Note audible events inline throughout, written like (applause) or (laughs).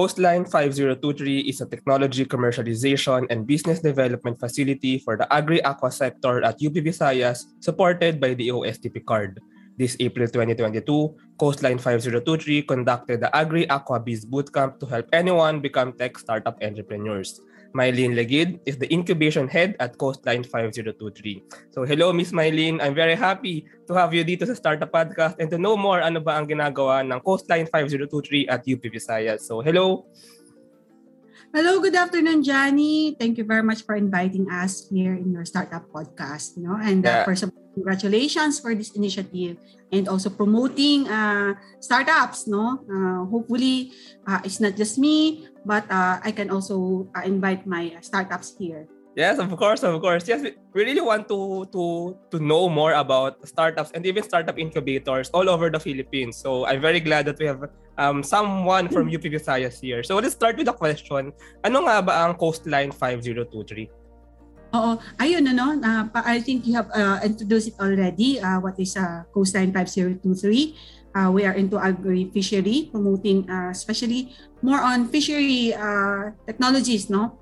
Coastline 5023 is a technology commercialization and business development facility for the agri-aqua sector at UP Visayas supported by the OSTP card. This April 2022, Coastline 5023 conducted the Agri-Aqua Biz Bootcamp to help anyone become tech startup entrepreneurs. Mylene Legid is the incubation head at Coastline 5023. So hello Miss Mylene, I'm very happy to have you dito sa Startup Podcast and to know more ano ba ang ginagawa ng Coastline 5023 at UP Visayas. So hello. Hello, good afternoon, Johnny. Thank you very much for inviting us here in your startup podcast. You know, and uh, yeah. first of all, congratulations for this initiative and also promoting uh, startups. No, uh, hopefully uh, it's not just me, but uh, I can also uh, invite my startups here. Yes, of course, of course. Yes, we really want to to to know more about startups and even startup incubators all over the Philippines. So I'm very glad that we have um, someone from UP Visayas here. So let's start with the question. Ano nga ba ang Coastline 5023? Oo, ayun ano, uh, I think you have uh, introduced it already. Uh, what is uh, Coastline 5023? Uh, we are into agri-fishery, promoting uh, especially more on fishery uh, technologies, no?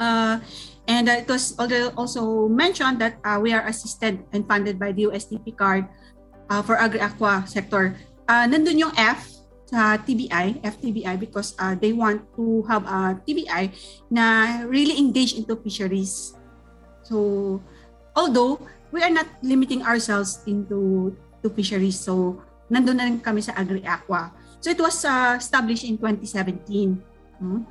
Uh, And uh, it was also mentioned that uh, we are assisted and funded by the USTP card uh, for agri-aqua sector. Uh, nandun yung F sa TBI, FTBI, because uh, they want to have a TBI na really engage into fisheries. So, although we are not limiting ourselves into to fisheries, so nandun na rin kami sa agri-aqua. So, it was uh, established in 2017. Hmm?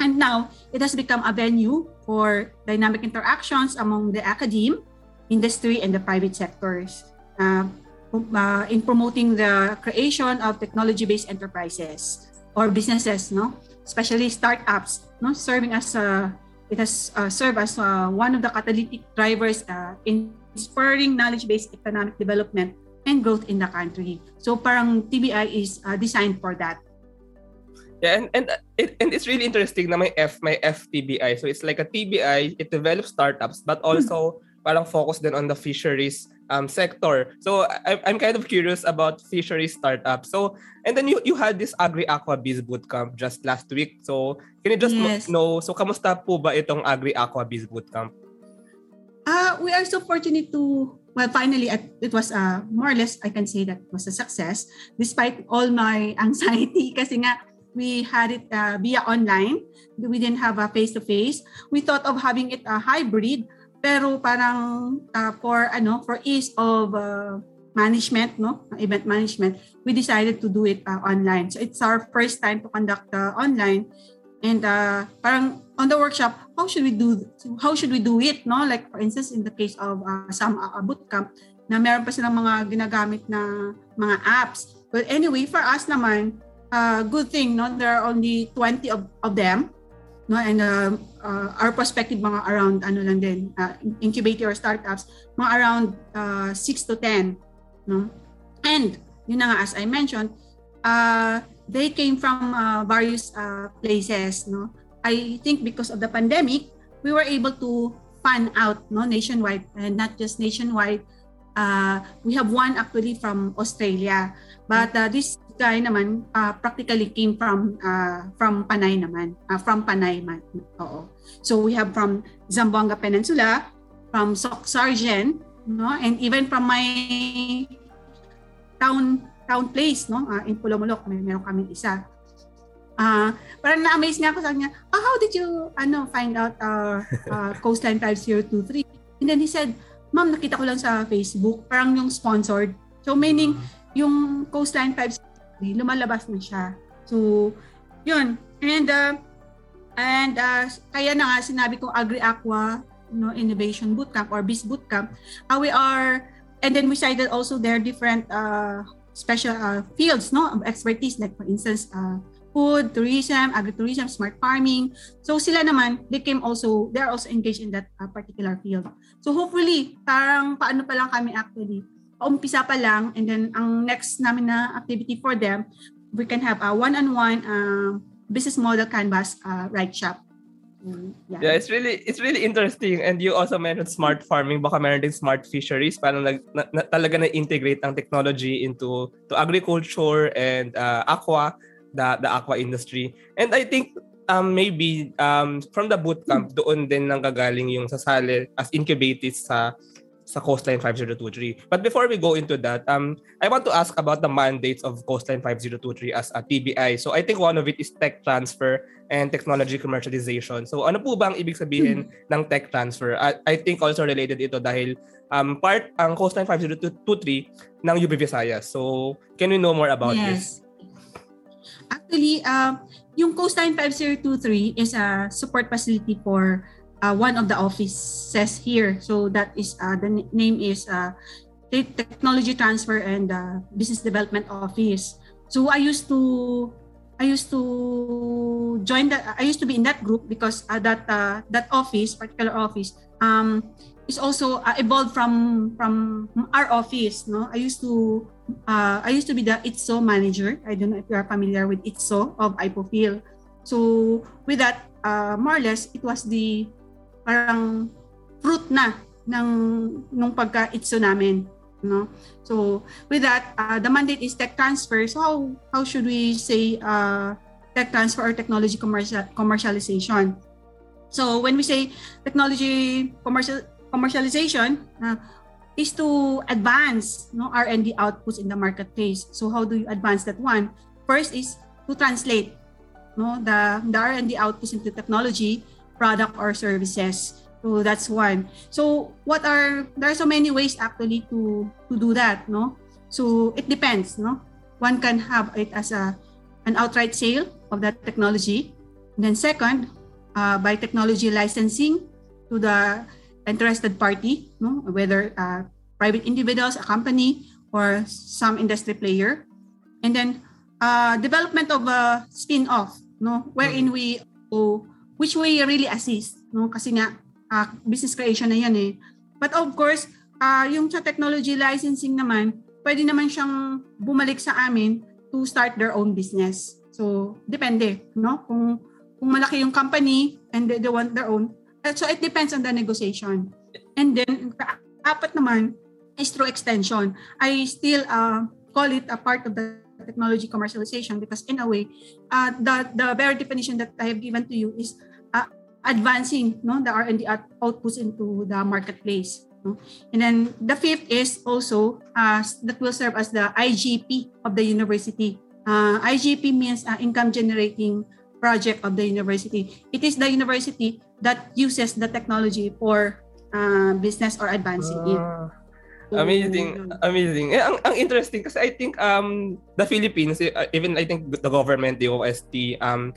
And now, it has become a venue for dynamic interactions among the academe, industry, and the private sectors uh, uh, in promoting the creation of technology-based enterprises or businesses, no? especially startups, no? serving as a, it has uh, served as uh, one of the catalytic drivers uh, in spurring knowledge-based economic development and growth in the country. So parang TBI is uh, designed for that. Yeah, and and it, and it's really interesting na may F may FTBI. So it's like a TBI, it develops startups but hmm. also parang focus din on the fisheries um sector. So I, I'm kind of curious about fisheries startups. So and then you you had this Agri Aqua Biz Bootcamp just last week. So can you just yes. know so kamusta po ba itong Agri Aqua Biz Bootcamp? Uh, we are so fortunate to well finally it was uh, more or less I can say that was a success despite all my (laughs) anxiety kasi nga we had it uh, via online. We didn't have a face-to-face. We thought of having it a hybrid, pero parang uh, for ano for ease of uh, management, no, event management, we decided to do it uh, online. So it's our first time to conduct uh, online. And uh, parang on the workshop, how should we do how should we do it, no? Like for instance, in the case of uh, some uh, bootcamp, na meron pa silang mga ginagamit na mga apps. But anyway, for us naman, uh, good thing no there are only 20 of, of them no and uh, uh, our perspective mga around ano lang din uh, incubator startups mga around uh, 6 to 10 no and yun na nga as I mentioned uh, they came from uh, various uh, places no I think because of the pandemic we were able to fan out no nationwide and not just nationwide uh, we have one actually from Australia but uh, this guy naman uh, practically came from uh, from Panay naman, uh, from Panay man. Oo. So we have from Zamboanga Peninsula, from Sok Sargent, no? And even from my town town place, no? Uh, in Pulomolok, may meron kami isa. Uh, parang na-amaze nga ako sa kanya, oh, how did you ano find out uh, uh, (laughs) Coastline 5023? And then he said, ma'am, nakita ko lang sa Facebook, parang yung sponsored. So meaning, yung Coastline 5023, lumalabas na siya. So, yun. And, uh, and uh, kaya na nga sinabi ko Agri-Aqua no, Innovation Bootcamp or Biz Bootcamp, uh, we are, and then we cited also their different uh, special uh, fields no, of expertise, like for instance, uh, food, tourism, agritourism, smart farming. So sila naman, they came also, they are also engaged in that uh, particular field. So hopefully, parang paano pa lang kami actually, umpisa pa lang and then ang next namin na activity for them, we can have a one-on-one uh, business model canvas uh, ride shop. Mm, yeah. yeah, it's really it's really interesting and you also mentioned smart farming baka meron din smart fisheries parang nag, na, na, talaga na integrate ang technology into to agriculture and uh, aqua the the aqua industry. And I think um maybe um from the bootcamp doon din nang gagaling yung sasali as incubators sa sa Coastline 5023. But before we go into that, um, I want to ask about the mandates of Coastline 5023 as a TBI. So I think one of it is tech transfer and technology commercialization. So ano po ba ang ibig sabihin hmm. ng tech transfer? I, I think also related ito dahil um, part ang Coastline 5023 ng UP Visayas. So can we know more about yes. this? Actually, uh, yung Coastline 5023 is a support facility for uh, one of the offices here. So that is uh, the name is uh, Technology Transfer and uh, Business Development Office. So I used to I used to join that. I used to be in that group because uh, that uh, that office, particular office, um, is also uh, evolved from from our office. No, I used to uh, I used to be the ITSO manager. I don't know if you are familiar with ITSO of IPOFIL. So with that, uh, more or less, it was the parang fruit na ng nung pagka-itso namin no so with that uh, the mandate is tech transfer so how how should we say uh, tech transfer or technology commercial commercialization so when we say technology commercial commercialization uh, is to advance no R&D outputs in the marketplace so how do you advance that one first is to translate no the the R&D outputs into technology product or services. So that's one. So what are there are so many ways actually to to do that, no? So it depends, no? One can have it as a an outright sale of that technology. And then second, uh, by technology licensing to the interested party, no? whether uh, private individuals, a company, or some industry player. And then uh, development of a spin-off, no? wherein mm-hmm. we oh, which we really assist no kasi nga uh, business creation na yan eh but of course uh, yung sa technology licensing naman pwede naman siyang bumalik sa amin to start their own business so depende no kung kung malaki yung company and they, they want their own so it depends on the negotiation. And then apat naman is through extension. I still uh, call it a part of the technology commercialization because in a way uh, the the very definition that I have given to you is advancing no the R&D outputs into the marketplace no? and then the fifth is also uh, that will serve as the IGP of the university. Uh, IGP means uh, income generating project of the university. It is the university that uses the technology for uh, business or advancing uh, it. Ah, amazing. Amazing. Eh, ang, ang interesting kasi I think um the Philippines uh, even I think the government the OST um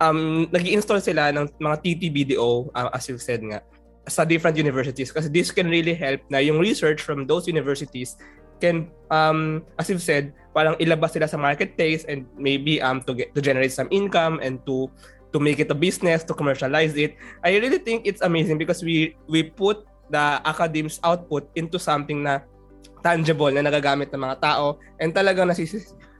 um, nag install sila ng mga TTBDO, uh, as you said nga, sa different universities. Kasi this can really help na yung research from those universities can um as you've said parang ilabas sila sa marketplace and maybe um to get to generate some income and to to make it a business to commercialize it i really think it's amazing because we we put the academics output into something na tangible na nagagamit ng mga tao and talagang nasi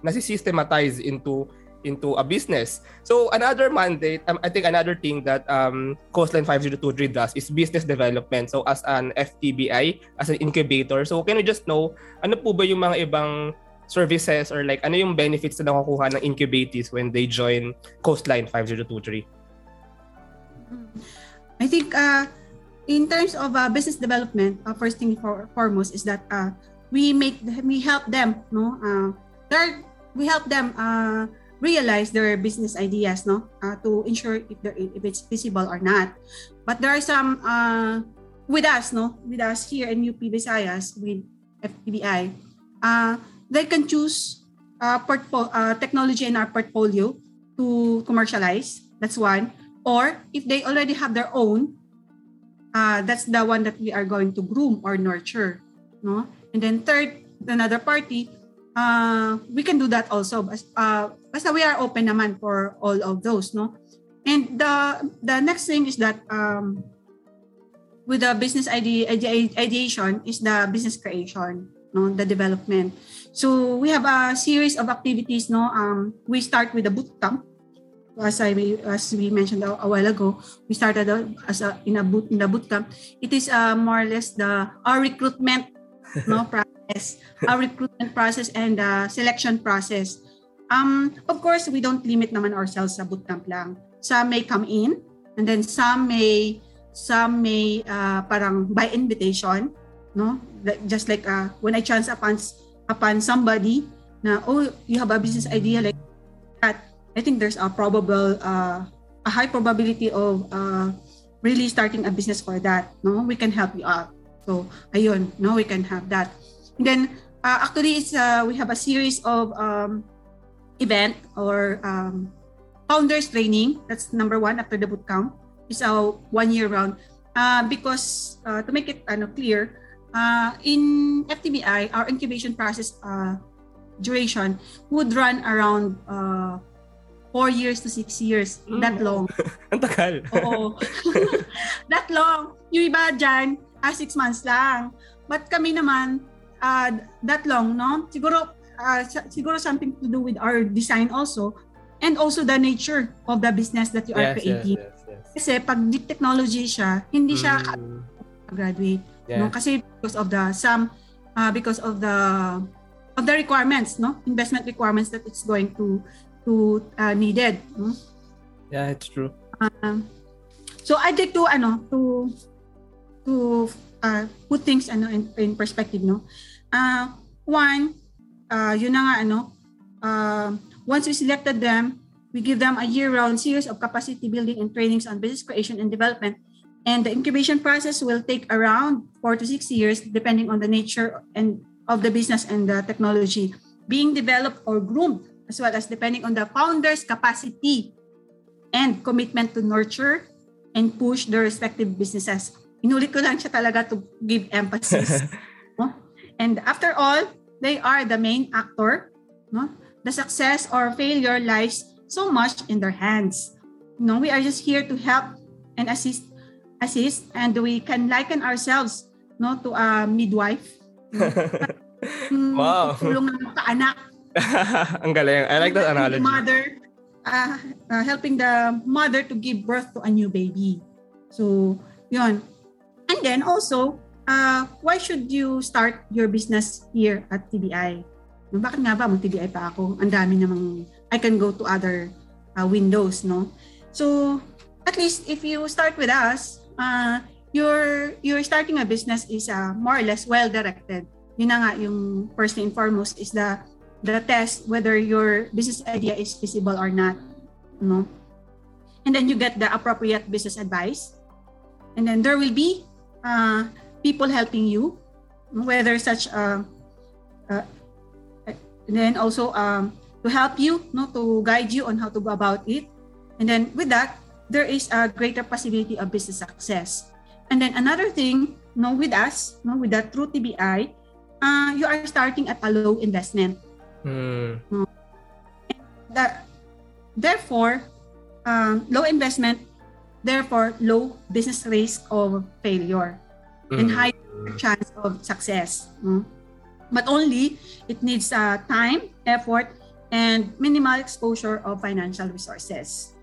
nasi-systematize into into a business. So another mandate, um, I think another thing that um, Coastline 5023 does is business development. So as an FTBI, as an incubator, so can we just know, ano po ba yung mga ibang services or like ano yung benefits na nakukuha ng incubatees when they join Coastline 5023? I think uh, in terms of uh, business development, uh, first thing for, foremost is that uh, we make we help them no? Uh, we help them uh, realize their business ideas no? Uh, to ensure if they if it's feasible or not. But there are some uh, with us no? With us here in UP Visayas with FPBI uh, they can choose uh, portfolio uh, technology in our portfolio to commercialize. That's one. Or if they already have their own uh, that's the one that we are going to groom or nurture no? And then third another party uh, we can do that also. Uh, Basta we are open naman for all of those, no? And the the next thing is that um, with the business idea, ideation is the business creation, no, the development. So we have a series of activities, no. Um, we start with the bootcamp, as I as we mentioned a, a while ago. We started as a, in a boot in the bootcamp. It is uh, more or less the our recruitment, no (laughs) process, our recruitment process and uh, selection process Um, of course, we don't limit naman ourselves sa bootcamp lang. Some may come in and then some may some may uh, parang by invitation, no? Just like uh, when I chance upon upon somebody na oh you have a business idea like that, I think there's a probable uh, a high probability of uh, really starting a business for that. No, we can help you out. So ayun, no, we can have that. And then uh, actually, it's uh, we have a series of um, event or um, founders training. That's number one after the boot camp. It's a one year round. Uh, because uh, to make it ano, clear, uh, in FTBI, our incubation process uh, duration would run around uh, four years to six years. Mm. That long. (laughs) Ang tagal. Oo. (laughs) that long. Yung iba dyan, ah, six months lang. But kami naman, uh, that long, no? Siguro uh, siguro something to do with our design also and also the nature of the business that you yes, are creating. Yes, yes, yes. Kasi pag deep technology siya, hindi siya mm. graduate. Yeah. No? Kasi because of the some uh, because of the of the requirements, no? Investment requirements that it's going to to uh, needed. No? Yeah, it's true. Uh, so I'd like to ano to to uh, put things ano in, in perspective, no? Uh, one, uh, yun na nga ano, uh, once we selected them, we give them a year-round series of capacity building and trainings on business creation and development. And the incubation process will take around four to six years, depending on the nature and of the business and the technology being developed or groomed, as well as depending on the founder's capacity and commitment to nurture and push their respective businesses. Inulit ko lang siya talaga to give emphasis. (laughs) no? And after all, they are the main actor. No? The success or failure lies so much in their hands. No, we are just here to help and assist, assist, and we can liken ourselves, no, to a midwife. No? (laughs) wow. Tulong ng kaanak. (laughs) Ang galing. I like that analogy. Mother, uh, uh, helping the mother to give birth to a new baby. So, yun. And then also, uh, why should you start your business here at TBI? Bakit nga ba mag-TBI pa ako? Ang dami namang, I can go to other uh, windows, no? So, at least if you start with us, uh, your your starting a business is uh, more or less well directed. Yun na nga yung first and foremost is the the test whether your business idea is feasible or not, no? And then you get the appropriate business advice. And then there will be uh, people helping you, whether such uh, uh, then also um, to help you, no, to guide you on how to go about it. And then with that, there is a greater possibility of business success. And then another thing, no, with us, no, with that through TBI, uh, you are starting at a low investment. Mm. That, therefore, um, low investment, therefore low business risk of failure mm. and high chance of success. Mm? But only it needs uh, time, effort, and minimal exposure of financial resources.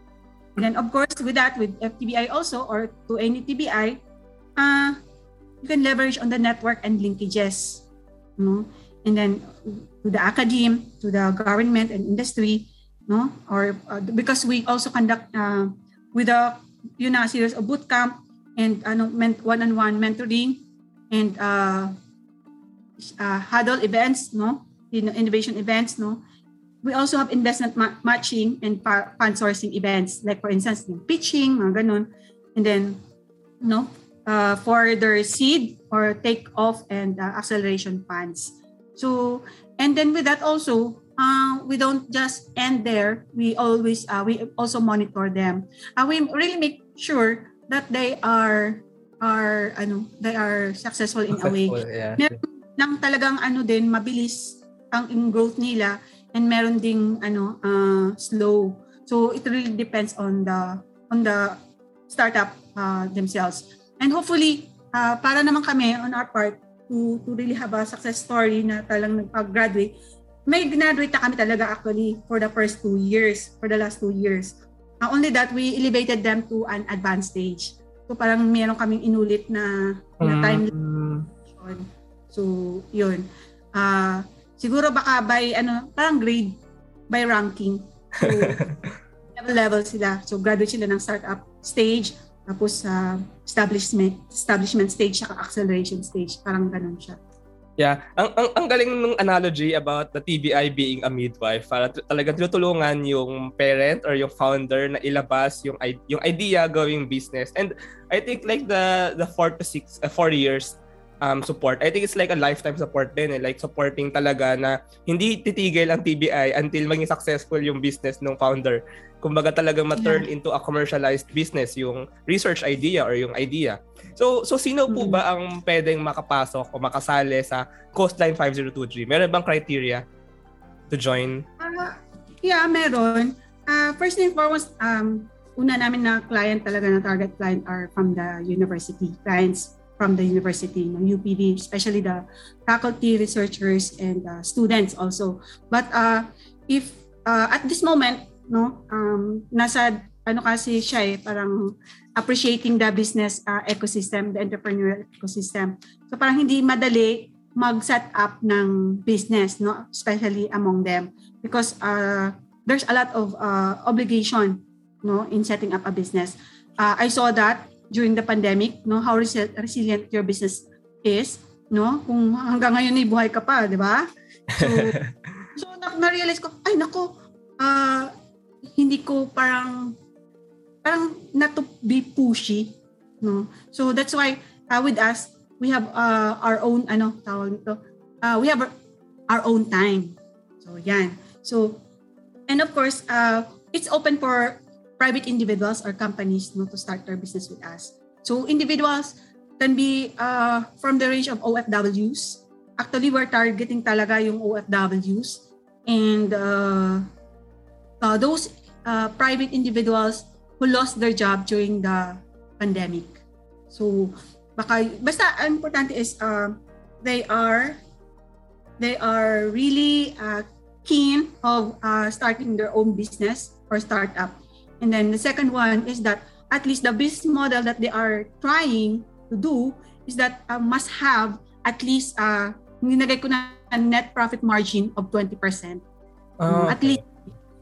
And then, of course, with that, with FTBI also, or to any TBI, uh, you can leverage on the network and linkages. No? And then to the academe, to the government and industry, no? Or uh, because we also conduct uh, with a you know, series of bootcamp and ano, one-on-one mentoring and uh, uh, huddle events, no, in innovation events, no. We also have investment ma- matching and pa- fund sourcing events, like for instance, pitching, mga ganun. And then, no, uh, for their seed or take off and uh, acceleration funds. So, and then with that also, uh, we don't just end there. We always, uh, we also monitor them. Uh, we really make sure that they are are ano they are successful in successful, a way. Yeah. Meron lang talagang ano din mabilis ang in growth nila and meron ding ano uh, slow. So it really depends on the on the startup uh, themselves. And hopefully uh, para naman kami on our part to to really have a success story na talagang nagpag-graduate. May graduate na kami talaga actually for the first two years, for the last two years. Uh, only that we elevated them to an advanced stage. So parang meron kaming inulit na, na time mm. So, yun. Uh, siguro baka by ano, parang grade by ranking. So, (laughs) level-level sila. So, graduate sila ng startup stage, tapos sa uh, establishment establishment stage saka acceleration stage. Parang ganun siya. Yeah, ang, ang ang galing ng analogy about the TBI being a midwife. Para talagang tinutulungan yung parent or yung founder na ilabas yung yung idea going business. And I think like the the 4 to 6 uh, 4 years um, support. I think it's like a lifetime support din eh. Like supporting talaga na hindi titigil ang TBI until maging successful yung business ng founder. Kumbaga talagang ma-turn yeah. into a commercialized business yung research idea or yung idea. So so sino po mm-hmm. ba ang pwedeng makapasok o makasali sa Coastline 5023? Meron bang criteria to join? Uh, yeah, meron. Uh, first and foremost, um, una namin na client talaga na target client are from the university. Clients from the university ng UPD, especially the faculty, researchers, and uh, students also. But uh, if uh, at this moment, no, um, nasa ano kasi siya eh, parang appreciating the business uh, ecosystem, the entrepreneurial ecosystem. So parang hindi madali mag-set up ng business, no, especially among them because uh, there's a lot of uh, obligation, no, in setting up a business. Uh, I saw that during the pandemic, no, how resi- resilient your business is, no? Kung hanggang ngayon ay buhay ka pa, di ba? So, (laughs) so na- na-realize ko, ay nako, uh, hindi ko parang parang not to be pushy, no? So that's why uh, with us, we have uh, our own ano tawag nito. Uh, we have our, our own time. So yan. So and of course, uh, it's open for private individuals or companies no, to start their business with us. So individuals can be uh, from the range of OFWs. Actually, we're targeting talaga yung OFWs and uh, uh, those uh, private individuals who lost their job during the pandemic. So, baka, basta ang importante is uh, they are they are really uh, keen of starting their own business or startup. And then the second one is that at least the business model that they are trying to do is that uh, must have at least uh, nilagay ko na net profit margin of 20%. Oh, okay. At least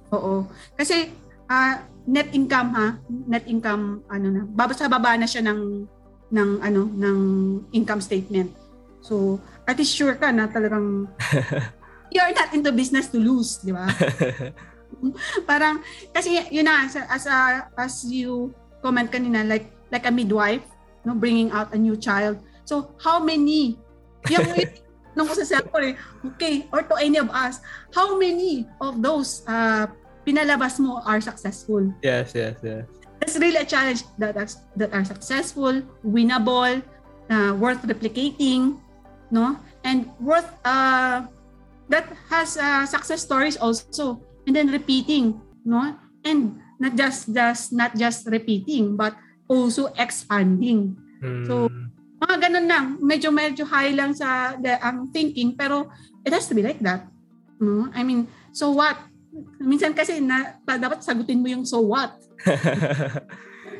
oo. Kasi uh, net income ha, net income ano na, babasa baba na siya ng ng ano ng income statement. So, at least sure ka na talagang (laughs) you're not into business to lose, di ba? (laughs) (laughs) parang kasi yun na as, as as you comment kanina like like a midwife no bringing out a new child. So how many? Yung (laughs) nung ko sa cellphone eh, okay or to any of us how many of those uh, pinalabas mo are successful? Yes yes yes. It's really a challenge that are, that are successful winnable uh, worth replicating no? And worth uh, that has uh, success stories also and then repeating no? And not just just not just repeating but also expanding. Hmm. so mga ganun lang. Medyo medyo high lang sa the, ang thinking pero it has to be like that no? I mean so what? Minsan kasi na dapat sagutin mo yung so what. (laughs)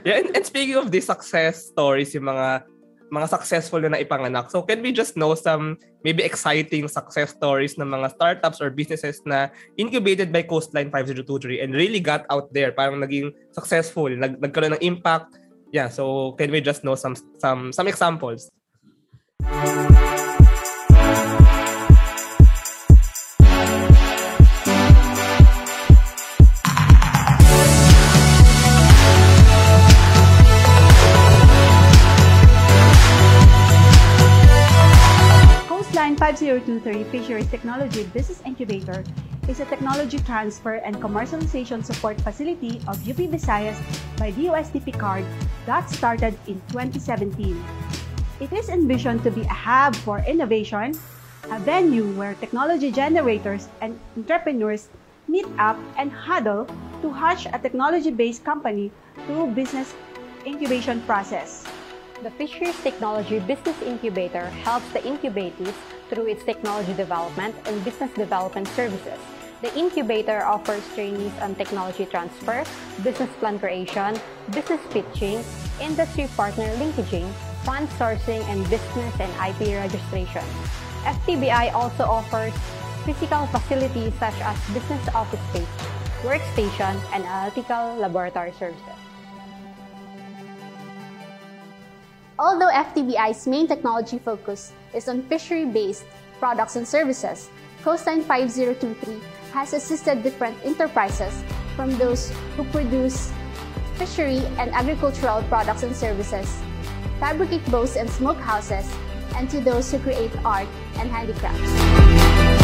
Yeah and, and speaking of the success stories yung mga mga successful na ipanganak. So can we just know some maybe exciting success stories ng mga startups or businesses na incubated by Coastline 5023 and really got out there, parang naging successful, nag nagkaroon ng impact. Yeah, so can we just know some some some examples? 5023 Fisheries Technology Business Incubator is a technology transfer and commercialization support facility of UP Visayas by DOST Card that started in 2017. It is envisioned to be a hub for innovation, a venue where technology generators and entrepreneurs meet up and huddle to hatch a technology-based company through business incubation process. The Fisheries Technology Business Incubator helps the incubatees through its technology development and business development services. The incubator offers trainees on technology transfer, business plan creation, business pitching, industry partner linkaging, fund sourcing, and business and IP registration. FTBI also offers physical facilities such as business office space, workstation, and analytical laboratory services. Although FTBI's main technology focus is on fishery-based products and services, Coastline 5023 has assisted different enterprises from those who produce fishery and agricultural products and services, fabricate boats and smokehouses, and to those who create art and handicrafts.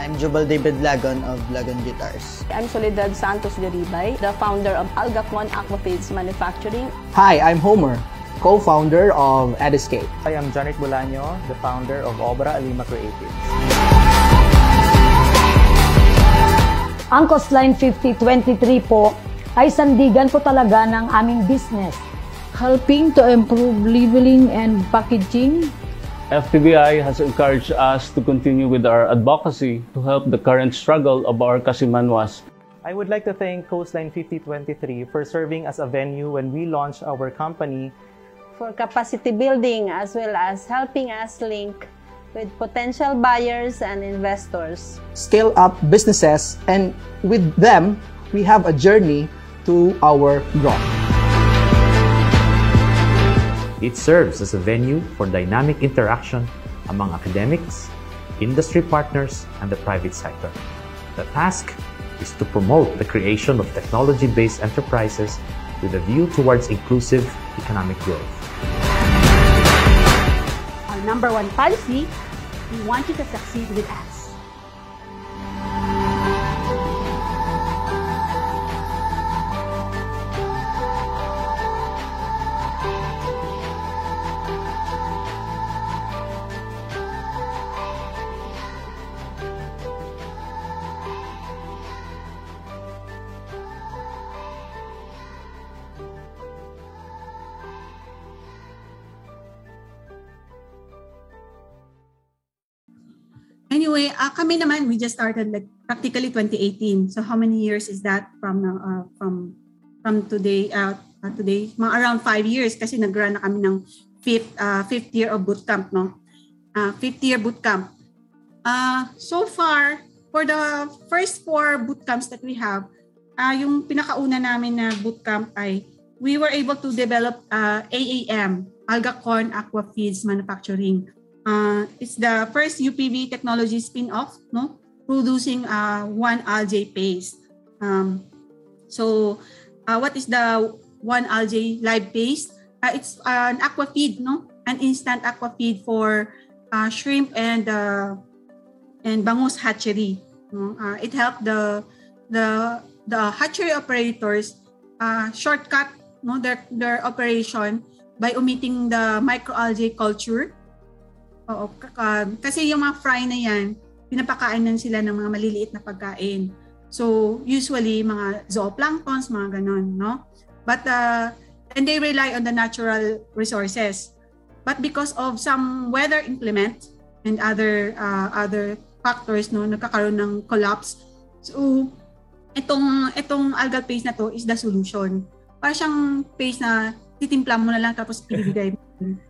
I'm Jubal David Lagon of Lagon Guitars. I'm Soledad Santos Garibay, the founder of Algacon Aquafeeds Manufacturing. Hi, I'm Homer, co-founder of Edescape. I am Janet Bolaño, the founder of Obra Alima Creative. Ang Coastline 5023 po ay sandigan po talaga ng aming business. Helping to improve labeling and packaging. FTBI has encouraged us to continue with our advocacy to help the current struggle of our Kasimanwas. I would like to thank Coastline 5023 for serving as a venue when we launched our company. For capacity building as well as helping us link with potential buyers and investors. Scale up businesses and with them, we have a journey to our growth. It serves as a venue for dynamic interaction among academics, industry partners, and the private sector. The task is to promote the creation of technology-based enterprises with a view towards inclusive economic growth. Our number one policy, we want you to succeed with us. Anyway, uh, kami naman, we just started like practically 2018. So how many years is that from uh, from from today uh, uh, today? Mga around five years kasi nag-run na kami ng fifth uh, fifth year of bootcamp, no? Uh, fifth year bootcamp. Uh, so far, for the first four bootcamps that we have, uh, yung pinakauna namin na bootcamp ay we were able to develop uh, AAM, Alga Corn Aqua Feeds Manufacturing. Uh, it's the first UPV technology spin-off, no, producing uh, one algae paste. Um, so, uh, what is the one algae live paste? Uh, it's uh, an aqua feed, no, an instant aqua feed for uh, shrimp and uh, and bangus hatchery. No? Uh, it helped the the the hatchery operators uh, shortcut no their their operation by omitting the microalgae culture Oo, kasi yung mga fry na yan, pinapakain nan sila ng mga maliliit na pagkain. So, usually, mga zooplanktons, mga ganon, no? But, uh, and they rely on the natural resources. But because of some weather inclement and other uh, other factors, no, nagkakaroon ng collapse. So, itong, itong algal paste na to is the solution. Para siyang paste na titimpla mo na lang tapos ibibigay mo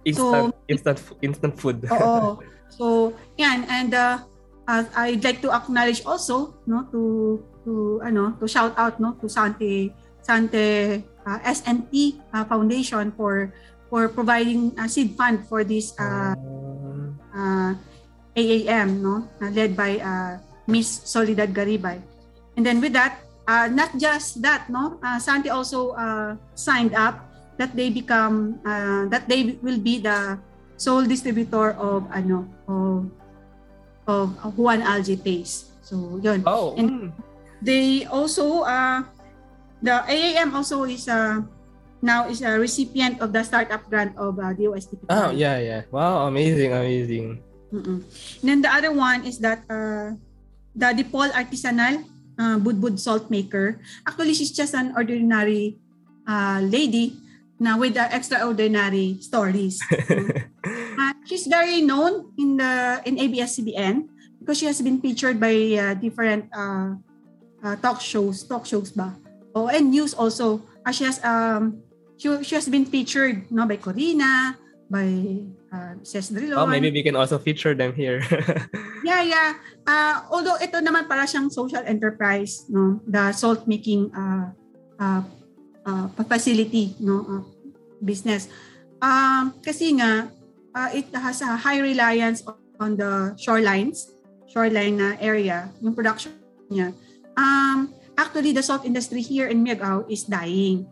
instant, so, instant, instant food. (laughs) oo. (laughs) So, yan. And uh, uh, I'd like to acknowledge also, no, to to ano, to shout out, no, to Sante Sante uh, SNT uh, Foundation for for providing a seed fund for this uh, uh, AAM, no, uh, led by uh, Miss Solidad Garibay. And then with that, uh, not just that, no, uh, Sante also uh, signed up that they become uh, that they will be the sole distributor of ano of of Juan Algae Paste. So yun. Oh. And mm. they also uh the AAM also is uh now is a recipient of the startup grant of uh, DOSTP. Oh yeah yeah. Wow, amazing amazing. Mm-mm. And then the other one is that uh the Dipol Artisanal uh, Budbud Salt Maker. Actually, she's just an ordinary uh, lady na with the extraordinary stories. (laughs) uh, she's very known in the in ABS-CBN because she has been featured by uh, different uh, uh, talk shows, talk shows ba? Oh, and news also. Uh, she has um she, she has been featured no by Corina, by uh, Ces Drilon. Oh, maybe we can also feature them here. (laughs) yeah, yeah. Uh, although ito naman para siyang social enterprise, no, the salt making uh, uh, uh, facility, no, uh, business. Um, kasi nga uh, it has a high reliance on the shorelines, shoreline na area, yung production niya. Um, actually, the salt industry here in Miagao is dying.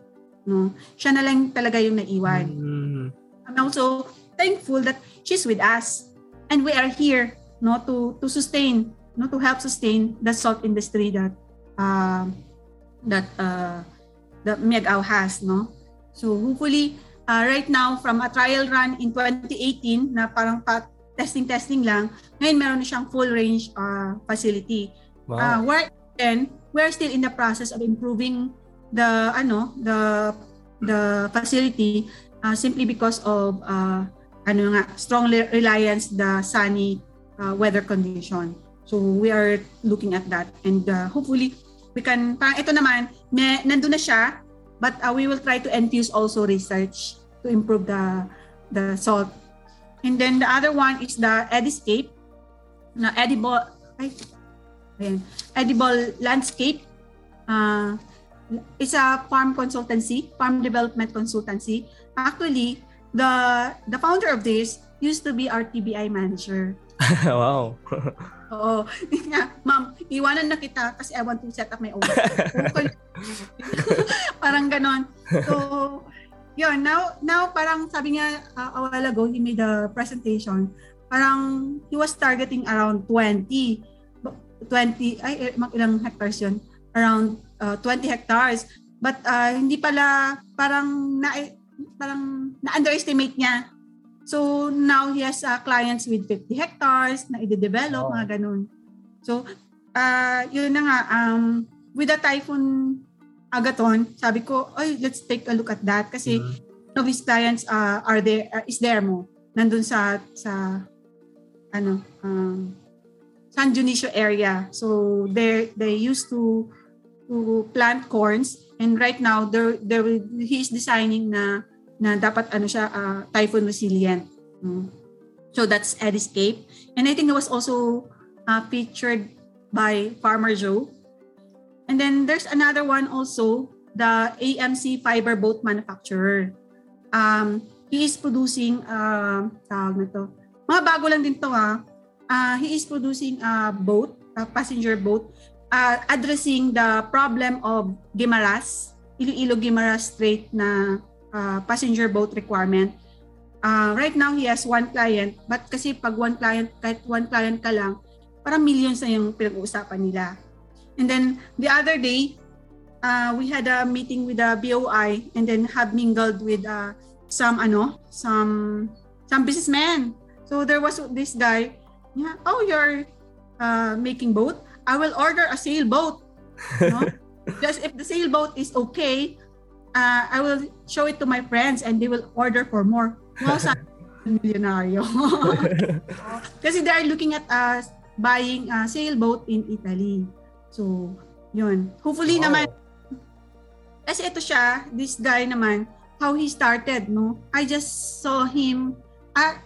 No? Siya na lang talaga yung naiwan. Mm. I'm also thankful that she's with us and we are here no to to sustain no to help sustain the salt industry that uh, that uh, that Miagao has no? So hopefully uh, right now from a trial run in 2018 na parang pa testing testing lang ngayon meron na siyang full range uh, facility. Wow. uh, where then we're still in the process of improving the ano the the facility uh, simply because of uh, ano nga strong reliance the sunny uh, weather condition. So we are looking at that and uh, hopefully we can parang ito naman may, nandun na siya but uh, we will try to infuse also research to improve the the salt and then the other one is the ediscape na edible ay, ayan, edible landscape uh, it's a farm consultancy, farm development consultancy. Actually, the the founder of this used to be our TBI manager. (laughs) wow. Oo. (laughs) Ma'am, iwanan na kita kasi I want to set up my own. (laughs) parang ganon. So, yun, now, now parang sabi niya uh, a while ago, he made a presentation, parang he was targeting around 20. 20, ay, eh, mag ilang hectares yun? Around uh, 20 hectares. But uh, hindi pala, parang na, parang na-underestimate niya. So now he has uh, clients with 50 hectares na i-develop, Wow. mga ganun. So, uh, yun na nga, um, with the typhoon agaton, sabi ko, oy, let's take a look at that kasi of his clients uh, are there, uh, is there mo, nandun sa, sa, ano, um, San Dionisio area. So they they used to to plant corns and right now there there he is designing na na dapat ano siya uh, typhoon resilient. Mm. So that's Ediscape. And I think it was also uh, featured by Farmer Joe. And then there's another one also, the AMC fiber boat manufacturer. Um, he is producing, uh, tawag na to, mga bago lang din to ha, uh, he is producing a boat, a passenger boat, uh, addressing the problem of Guimaras, Iloilo Guimaras Strait na uh, passenger boat requirement. Uh, right now, he has one client, but kasi pag one client, kahit one client ka lang, parang millions na yung pinag-uusapan nila. And then, the other day, uh, we had a meeting with the BOI and then have mingled with uh, some, ano, some, some businessmen. So there was this guy, yeah, oh, you're uh, making boat? I will order a sailboat. No? (laughs) Just if the sailboat is okay, uh, I will show it to my friends and they will order for more. Wow, sa milyonaryo. Kasi they are looking at us buying a sailboat in Italy. So, yun. Hopefully Wow. naman, kasi ito siya, this guy naman, how he started, no? I just saw him, ah,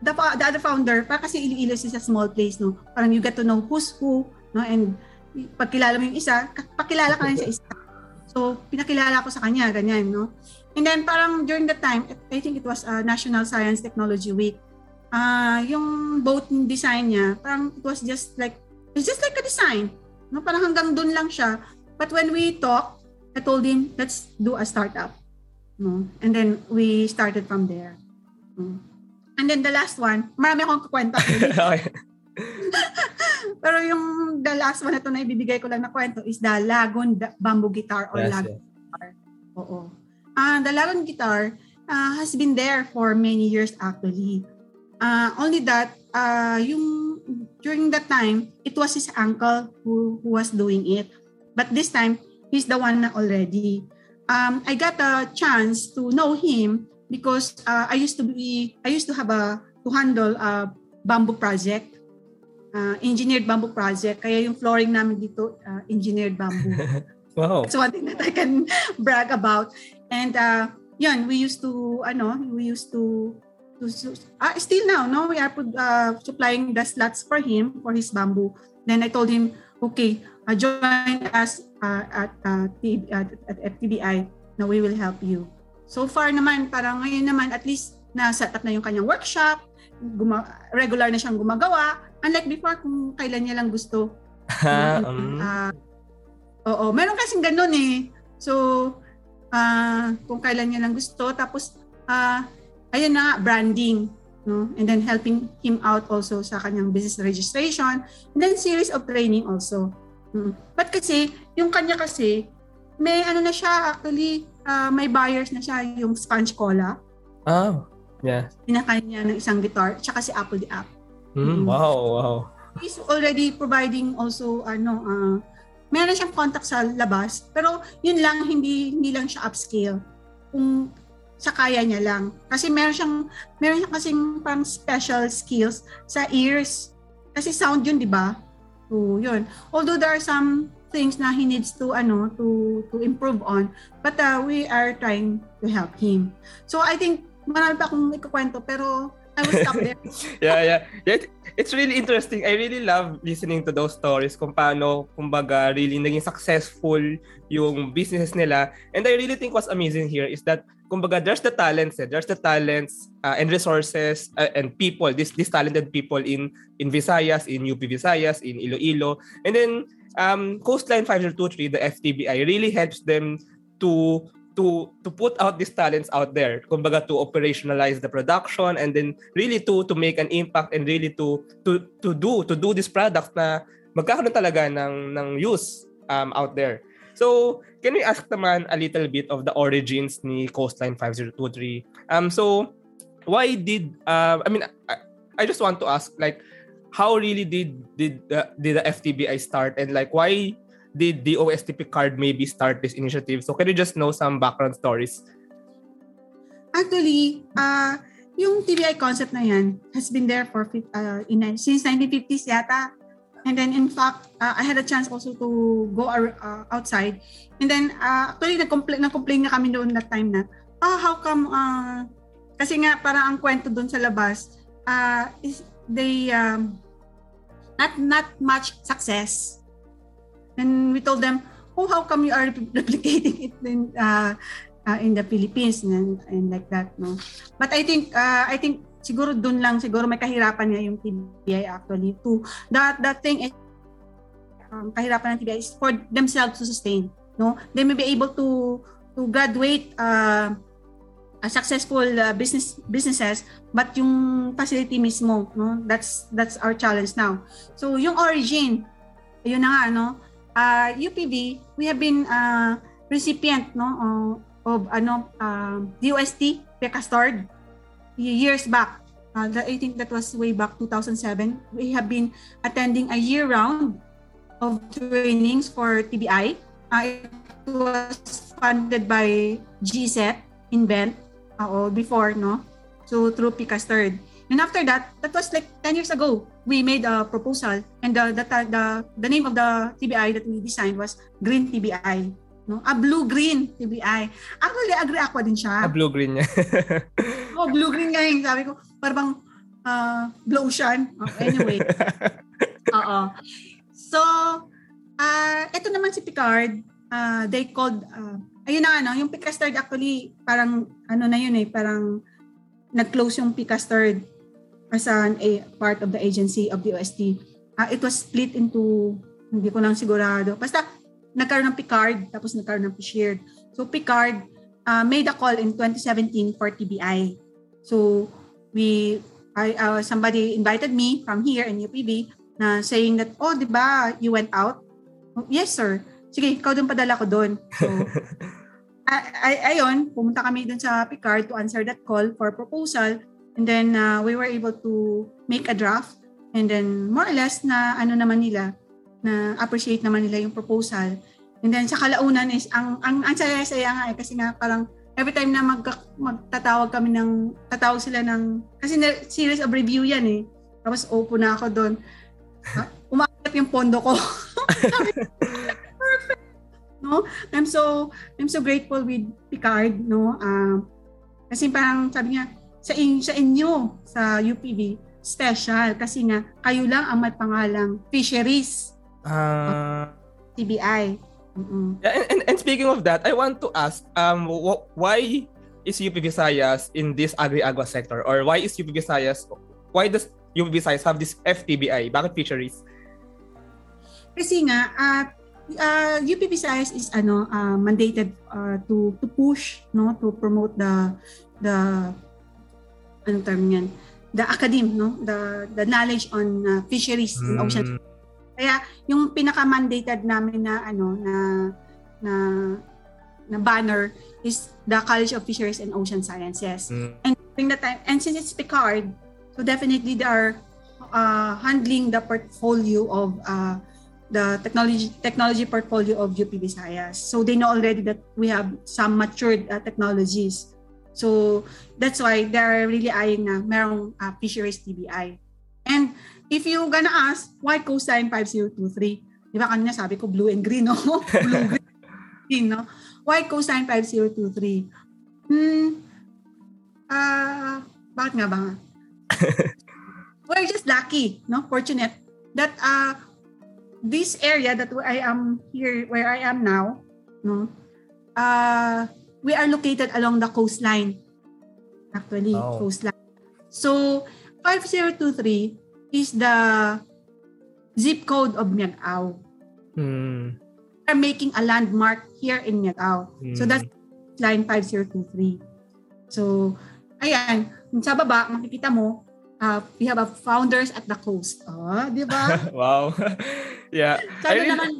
the, the other founder, para kasi Iloilo is a small place, no? Parang you get to know who's who, no? And pagkilala mo yung isa, pakilala ka rin sa isa. So, pinakilala ko sa kanya, ganyan, no? And then parang during that time, I think it was uh, National Science Technology Week, ah yung boat design niya, parang it was just like, it's just like a design. No? Parang hanggang dun lang siya. But when we talk, I told him, let's do a startup. No? And then we started from there. No? And then the last one, marami akong kukwento. (laughs) okay. (laughs) Pero yung the last one na ito na ibibigay ko lang na kwento is the Lagon Bamboo Guitar or Yes, Lagon yes. Guitar. Oo. Ah, the Lagon Guitar ah, has been there for many years actually. Ah, only that, ah, yung during that time, it was his uncle who, who was doing it. But this time, he's the one already. Um, I got a chance to know him because uh, I used to be, I used to have a, to handle a bamboo project uh, engineered bamboo project. Kaya yung flooring namin dito, uh, engineered bamboo. (laughs) Wow. That's one thing that I can (laughs) brag about. And uh, yun, we used to, ano, we used to uh, still now, no, we are uh, supplying the slots for him, for his bamboo. Then I told him, okay, uh, join us uh, at, uh, T, uh, at FTBI. Now we will help you. So far naman, parang ngayon naman, at least na-set up na yung kanyang workshop, guma- regular na siyang gumagawa. Unlike before, kung kailan niya lang gusto. um, (laughs) uh, oo, meron kasing ganun eh. So, uh, kung kailan niya lang gusto. Tapos, uh, ayun na, branding. No? And then helping him out also sa kanyang business registration. And then series of training also. Mm. But kasi, yung kanya kasi, may ano na siya actually, uh, may buyers na siya yung sponge cola. Oh, yeah. Pinakain niya ng isang guitar, tsaka si Apple the App. Mm, mm-hmm. Wow, wow. He's already providing also ano uh, meron siyang contact sa labas, pero yun lang hindi hindi lang siya upscale. Kung sa kaya niya lang. Kasi meron siyang meron siyang kasing pang special skills sa ears. Kasi sound yun, di ba? So, yun. Although there are some things na he needs to ano to to improve on but uh, we are trying to help him so i think marami pa akong ikukwento pero I will stop there. (laughs) yeah, yeah. yeah it's really interesting. I really love listening to those stories kung paano, kumbaga, really naging successful yung business nila. And I really think what's amazing here is that, kumbaga, there's the talents, eh. there's the talents uh, and resources uh, and people, this these talented people in in Visayas, in UP Visayas, in Iloilo. And then, um, Coastline 5023, the FTBI, really helps them to to to put out these talents out there. Kumbaga to operationalize the production and then really to to make an impact and really to to to do to do this product na magkakaroon talaga ng ng use um, out there. So can we ask naman a little bit of the origins ni Coastline 5023 um so why did uh, I mean I, I just want to ask like how really did did the, did the FTBI start and like why the OSTP card maybe start this initiative? So can you just know some background stories? Actually, uh, yung TBI concept na yan has been there for uh, in, since 1950s yata. And then in fact, uh, I had a chance also to go uh, outside. And then uh, actually nag-complain, nag-complain na kami doon that time na, oh, how come, uh, kasi nga parang ang kwento doon sa labas, uh, is they, um, not, not much success And we told them, oh, how come you are (laughs) replicating it in, uh, uh, in the Philippines and, and like that, no? But I think, uh, I think siguro dun lang, siguro may kahirapan nga yung TBI actually to, that, that thing is, um, kahirapan ng TBI is for themselves to sustain, no? They may be able to, to graduate, uh, a successful uh, business businesses but yung facility mismo no that's that's our challenge now so yung origin yun na nga no uh, UPV, we have been uh, recipient no uh, of ano uh, DOST Pecastord years back. Uh, I think that was way back 2007. We have been attending a year round of trainings for TBI. Uh, it was funded by GSET Invent uh, before no. So through Picastord. And after that, that was like 10 years ago, we made a proposal and the, the, the, the name of the TBI that we designed was Green TBI. No? A blue-green TBI. Actually, agree ako din siya. A blue-green niya. (laughs) oh, blue-green nga yung sabi ko. Parang uh, blue ocean. Oh, anyway. (laughs) Oo. So, uh, ito naman si Picard. Uh, they called, uh, ayun na ano, yung Picard actually, parang ano na yun eh, parang nag-close yung Picard as an a part of the agency of the OST. Uh, it was split into, hindi ko lang sigurado. Basta, nagkaroon ng Picard, tapos nagkaroon ng Shared. So, Picard uh, made a call in 2017 for TBI. So, we, I, uh, somebody invited me from here in UPB na saying that, oh, di ba, you went out? Oh, yes, sir. Sige, ikaw din padala ko doon. So, (laughs) ay, ayon, pumunta kami dun sa Picard to answer that call for proposal. And then uh, we were able to make a draft and then more or less na ano naman nila na appreciate naman nila yung proposal. And then sa kalaunan is ang ang, ang saya-saya nga eh, kasi nga parang every time na mag, magtatawag kami ng tatawag sila ng kasi na, series of review yan eh. Tapos opo na ako doon. Uh, umakyat yung pondo ko. (laughs) Perfect. No? I'm so I'm so grateful with Picard, no? Um, kasi parang sabi niya sa in, sa inyo sa UPV special kasi nga kayo lang ang may pangalang fisheries Uh, TBI. Mm-mm. yeah, and, and, and speaking of that, I want to ask, um, wh- why is UP Visayas in this agri-agua sector? Or why is UP Visayas, why does UP Visayas have this FTBI? Bakit fisheries? Kasi nga uh, uh, UP Visayas is ano uh, mandated uh, to to push no to promote the the anong term yan the academe no the the knowledge on uh, fisheries in ocean kaya yung pinaka mandated namin na ano na na na banner is the College of Fisheries and Ocean Sciences Mm. and during the time and since it's Picard so definitely they are uh, handling the portfolio of uh, the technology technology portfolio of UP Visayas. So they know already that we have some matured uh, technologies. So that's why they're really eyeing na merong uh, fisheries TBI. And if you gonna ask why coastline 5023, di ba kanina sabi ko blue and green, no? (laughs) blue green, no? Why coastline 5023? Hmm, ah, bakit nga ba? (laughs) We're just lucky, no? Fortunate that uh, this area that I am here, where I am now, no, uh, we are located along the coastline. Actually, Oh. coastline. So, 5023 is the zip code of Miagao. Hmm. We are making a landmark here in Miagao. So, Hmm. that's line 5023. So, ayan, sa baba, makikita mo, uh, we have a founders at the coast. Oh, di ba? (laughs) wow. (laughs) yeah. Sabi I really, naman,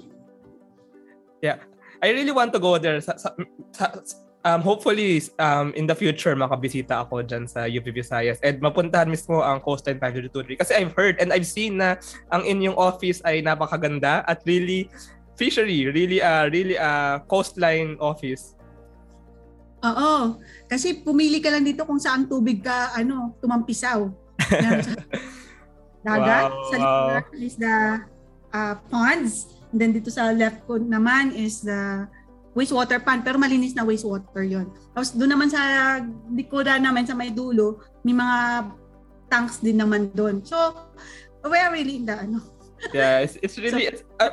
yeah. I really want to go there. Sa, sa, sa- um, hopefully, um, in the future, makabisita ako dyan sa UP Visayas and mapuntahan mismo ang Coastline 523. Kasi I've heard and I've seen na ang inyong office ay napakaganda at really fishery, really uh, really uh, coastline office. Oo. Kasi pumili ka lang dito kung saan tubig ka ano, tumampisaw. (laughs) Dagat. Wow, sa wow. is the uh, ponds. And then dito sa left ko naman is the wastewater pond. Pero malinis na wastewater yon. Tapos doon naman sa likodan naman sa may dulo, may mga tanks din naman doon. So, we are really in the ano, Yeah, it's, it's really it's, uh,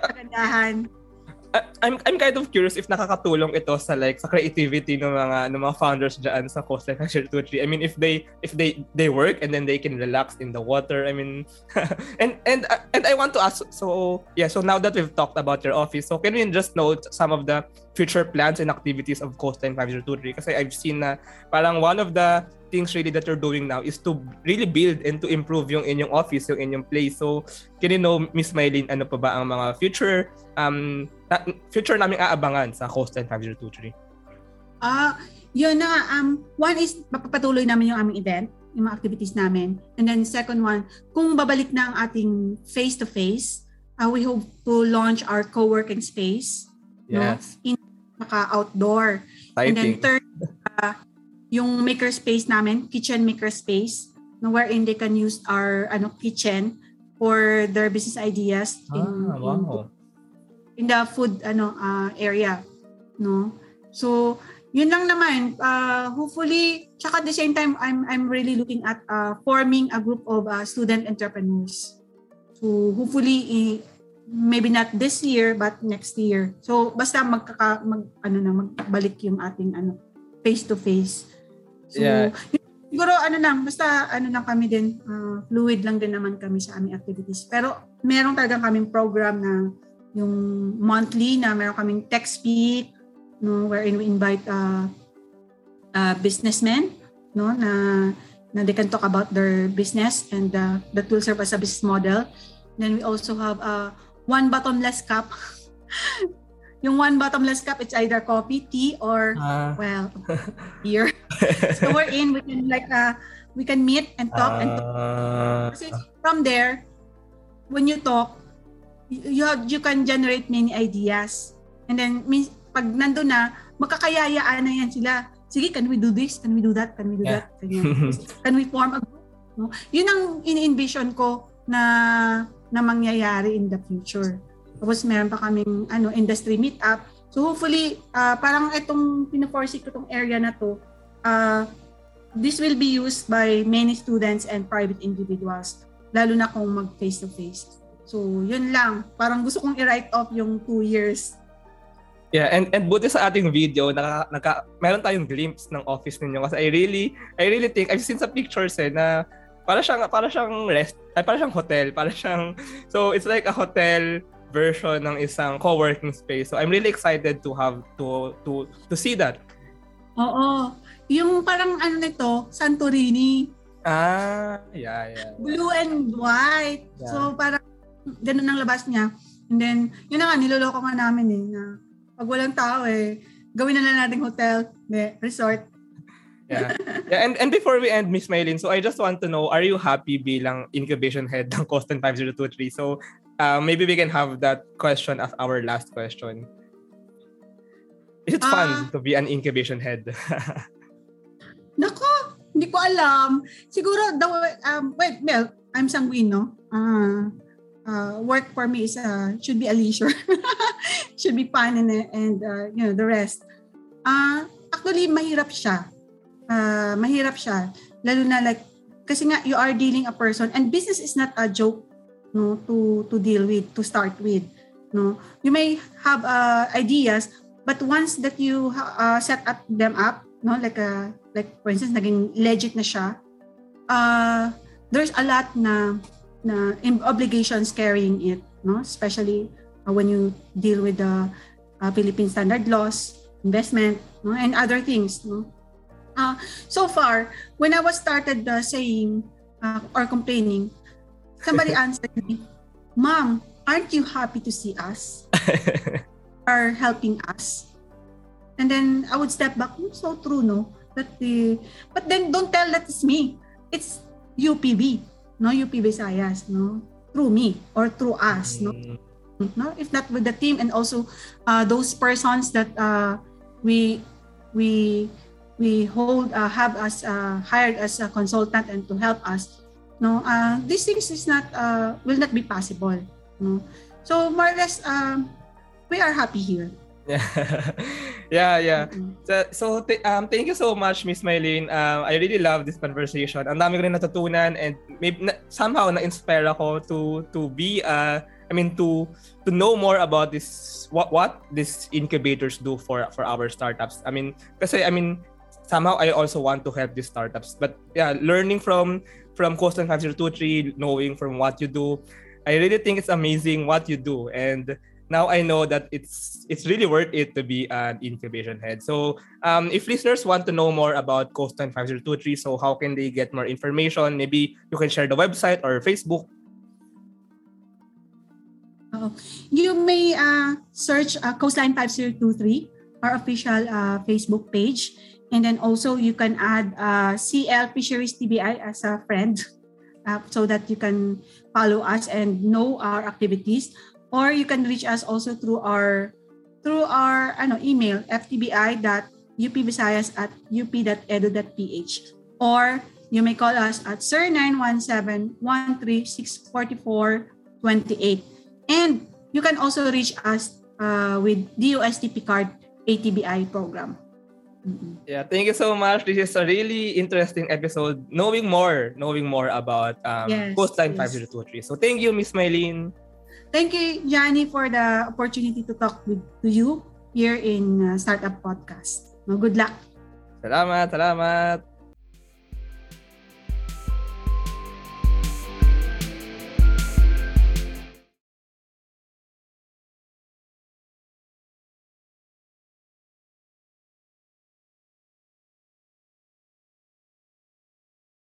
uh, I'm I'm kind of curious if nakakatulong ito sa like sa creativity ng mga ng mga founders diyan sa Coastline Fishery 23. I mean if they if they they work and then they can relax in the water. I mean (laughs) and and uh, and I want to ask so yeah, so now that we've talked about your office, so can we just note some of the future plans and activities of Coastline Fishery 23 kasi I've seen na parang one of the things really that you're doing now is to really build and to improve yung inyong office, yung inyong place. So, can you know, Miss Mylene, ano pa ba ang mga future um future naming aabangan sa Coastline 5023? Ah, yun na nga. Um, one is, papatuloy namin yung aming event, yung mga activities namin. And then second one, kung babalik na ang ating face-to-face, uh, we hope to launch our co-working space. Yes. No? In naka outdoor. And then third, uh, yung maker space namin, kitchen maker space, no, wherein they can use our ano kitchen for their business ideas in, Ah, wow. in, in the food ano uh, area, no. So, yun lang naman. Uh, hopefully, tsaka at the same time, I'm I'm really looking at uh, forming a group of uh, student entrepreneurs. So, hopefully, i- maybe not this year, but next year. So, basta magkaka, mag, ano na, magbalik yung ating ano, face-to-face. So, Yeah. yun- siguro ano lang, basta ano lang kami din, uh, fluid lang din naman kami sa aming activities. Pero meron talagang kaming program na yung monthly na meron kaming tech speak, no, wherein we invite uh, uh, businessmen, no, na na they can talk about their business and uh, that will serve as a business model. Then we also have uh, one bottomless cup. (laughs) yung one bottomless cup, it's either coffee, tea, or Ah. well, (laughs) beer. so we're in. We can like uh, we can meet and talk and talk. Ah, Kasi from there, when you talk, you you can generate many ideas. And then pag nandun na, magkakayayaan na yan sila. Sige, can we do this? Can we do that? Can we do Yeah. that? Ganyan. can we form a group? No? Yun ang in-envision ko na na mangyayari in the future. Tapos meron pa kaming ano, industry meetup. So hopefully, uh, parang itong pinaforesee ko tong area na to, uh, this will be used by many students and private individuals, lalo na kung mag face-to-face. So yun lang, parang gusto kong i-write off yung two years Yeah, and and buti sa ating video, naka, naka, meron tayong glimpse ng office ninyo kasi I really I really think I've seen sa pictures eh na para siyang para siyang rest, ay para siyang hotel, para siyang so it's like a hotel version ng isang co-working space. So I'm really excited to have to to to see that. Oo. Yung parang ano nito, Santorini. Ah, yeah, yeah. Blue and white. Yeah. So parang ganun ang labas niya. And then, yun na nga, niloloko nga namin eh, na pag walang tao eh, gawin na lang natin hotel, de, resort. Yeah. (laughs) yeah. And and before we end, Miss Maylin, so I just want to know, are you happy bilang incubation head ng Coston 5023? So uh, maybe we can have that question as our last question. Is it fun Uh, to be an incubation head? (laughs) Nako, hindi ko alam. Siguro, the, um, well, well, I'm sanguine, no? Ah, uh, work for me is uh, should be a leisure. (laughs) should be fun and, and uh, you know, the rest. Uh, actually, mahirap siya. Uh, mahirap siya. Lalo na like, kasi nga, you are dealing a person and business is not a joke no to to deal with to start with no you may have uh, ideas but once that you uh, set up them up no like a like for instance naging legit na siya uh, there's a lot na na obligations carrying it no? Especially uh, when you deal with the uh, Philippine standard laws investment no? And other things no? Uh, so far when I was started uh, saying uh, or complaining somebody (laughs) answered me mom aren't you happy to see us? (laughs) Are helping us? And then I would step back oh, so true no? That the but then don't tell that it's me. It's UPB no UP Visayas no? Through me or through us no? No if not with the team and also uh, those persons that uh, we we we hold uh, have us uh, hired as a consultant and to help us no? Uh, these things is not uh, will not be possible no? So more or less um, we are happy here (laughs) yeah, yeah. So, so th- um, thank you so much, Miss Mylene. Um, I really love this conversation. Ang dami ko rin natutunan and maybe na, somehow na-inspire ako to to be uh, I mean to to know more about this what what these incubators do for for our startups. I mean kasi I mean somehow I also want to help these startups. But yeah, learning from from Coastal 5023, knowing from what you do, I really think it's amazing what you do and now I know that it's it's really worth it to be an incubation head. So um, if listeners want to know more about Coastline 5023, so how can they get more information? Maybe you can share the website or Facebook. Uh, you may uh, search uh, Coastline 5023, our official uh, Facebook page. And then also you can add uh, CL Fisheries TBI as a friend uh, so that you can follow us and know our activities. Or you can reach us also through our through our ano, email ftbi.upvisayas at up.edu.ph. Or you may call us at sir 917 1364428 And you can also reach us uh, with DOSTP card ATBI program. Yeah, thank you so much. This is a really interesting episode. Knowing more, knowing more about um, Yes, Coastline yes. 5023. So thank you, Miss Mylene. Thank you, Johnny, for the opportunity to talk with to you here in uh, Startup Podcast. Good luck. Salamat, salamat.